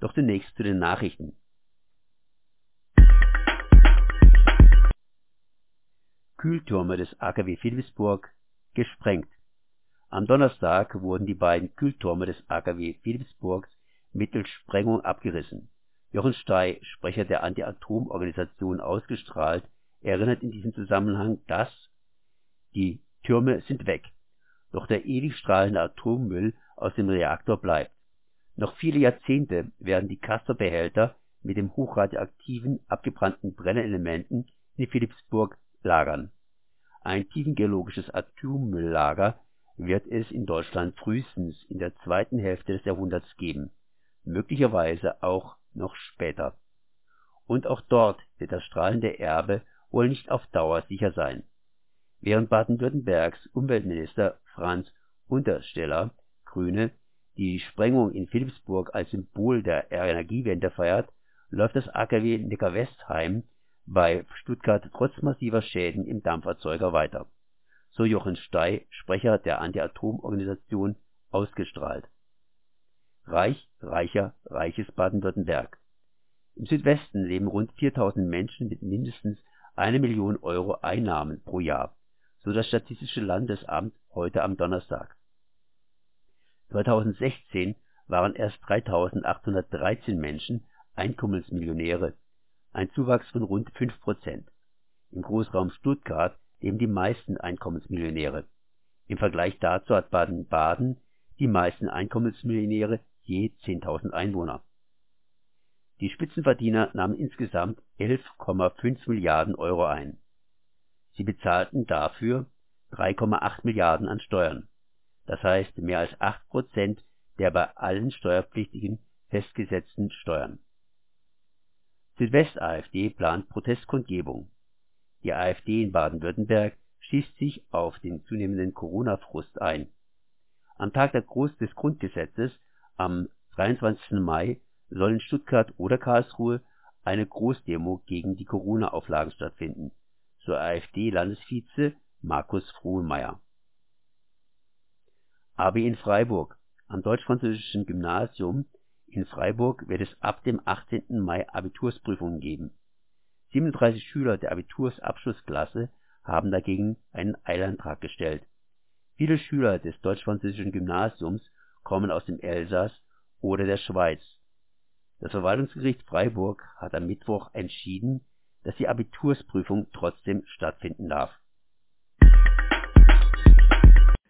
Doch zunächst zu den Nachrichten. Kühltürme des AKW Philipsburg gesprengt. Am Donnerstag wurden die beiden Kühltürme des AKW Philipsburgs mittels Sprengung abgerissen. Jochen Stey, Sprecher der Anti-Atom-Organisation Ausgestrahlt, erinnert in diesem Zusammenhang, dass „ die Türme sind weg, doch der ewig strahlende Atommüll aus dem Reaktor bleibt. Noch viele Jahrzehnte werden die Castor-Behälter mit dem hochradioaktiven, abgebrannten Brennelementen in Philippsburg lagern. Ein tiefengeologisches Atommülllager wird es in Deutschland frühestens in der zweiten Hälfte des Jahrhunderts geben, möglicherweise auch noch später. Und auch dort wird das strahlende Erbe wohl nicht auf Dauer sicher sein. Während Baden-Württembergs Umweltminister Franz Untersteller (Grüne) die Sprengung in Philippsburg als Symbol der Energiewende feiert, läuft das AKW Neckar-Westheim bei Stuttgart trotz massiver Schäden im Dampferzeuger weiter. So Jochen Stey, Sprecher der Anti-Atom-Organisation Ausgestrahlt. Reich, reicher, reiches Baden-Württemberg Im Südwesten leben rund 4000 Menschen mit mindestens eine Million Euro Einnahmen pro Jahr, so das Statistische Landesamt heute am Donnerstag. 2016 waren erst 3813 Menschen Einkommensmillionäre, ein Zuwachs von rund 5 Prozent. Im Großraum Stuttgart leben die meisten Einkommensmillionäre. Im Vergleich dazu hat Baden-Baden die meisten Einkommensmillionäre je 10.000 Einwohner. Die Spitzenverdiener nahmen insgesamt 11,5 Milliarden Euro ein. Sie bezahlten dafür 3,8 Milliarden an Steuern, das heißt mehr als 8 Prozent der bei allen Steuerpflichtigen festgesetzten Steuern. Südwest-AfD plant Protestkundgebung. Die AfD in Baden-Württemberg schießt sich auf den zunehmenden Corona-Frust ein. Am Tag des Grundgesetzes am 23. Mai soll in Stuttgart oder Karlsruhe eine Großdemo gegen die Corona-Auflagen stattfinden, so AfD-Landesvize Markus Frohnmayer. Abi in Freiburg Am Deutsch-Französischen Gymnasium in Freiburg wird es ab dem 18. Mai Abitursprüfungen geben. 37 Schüler der Abitursabschlussklasse haben dagegen einen Eilantrag gestellt. Viele Schüler des Deutsch-Französischen Gymnasiums kommen aus dem Elsass oder der Schweiz. Das Verwaltungsgericht Freiburg hat am Mittwoch entschieden, dass die Abitursprüfung trotzdem stattfinden darf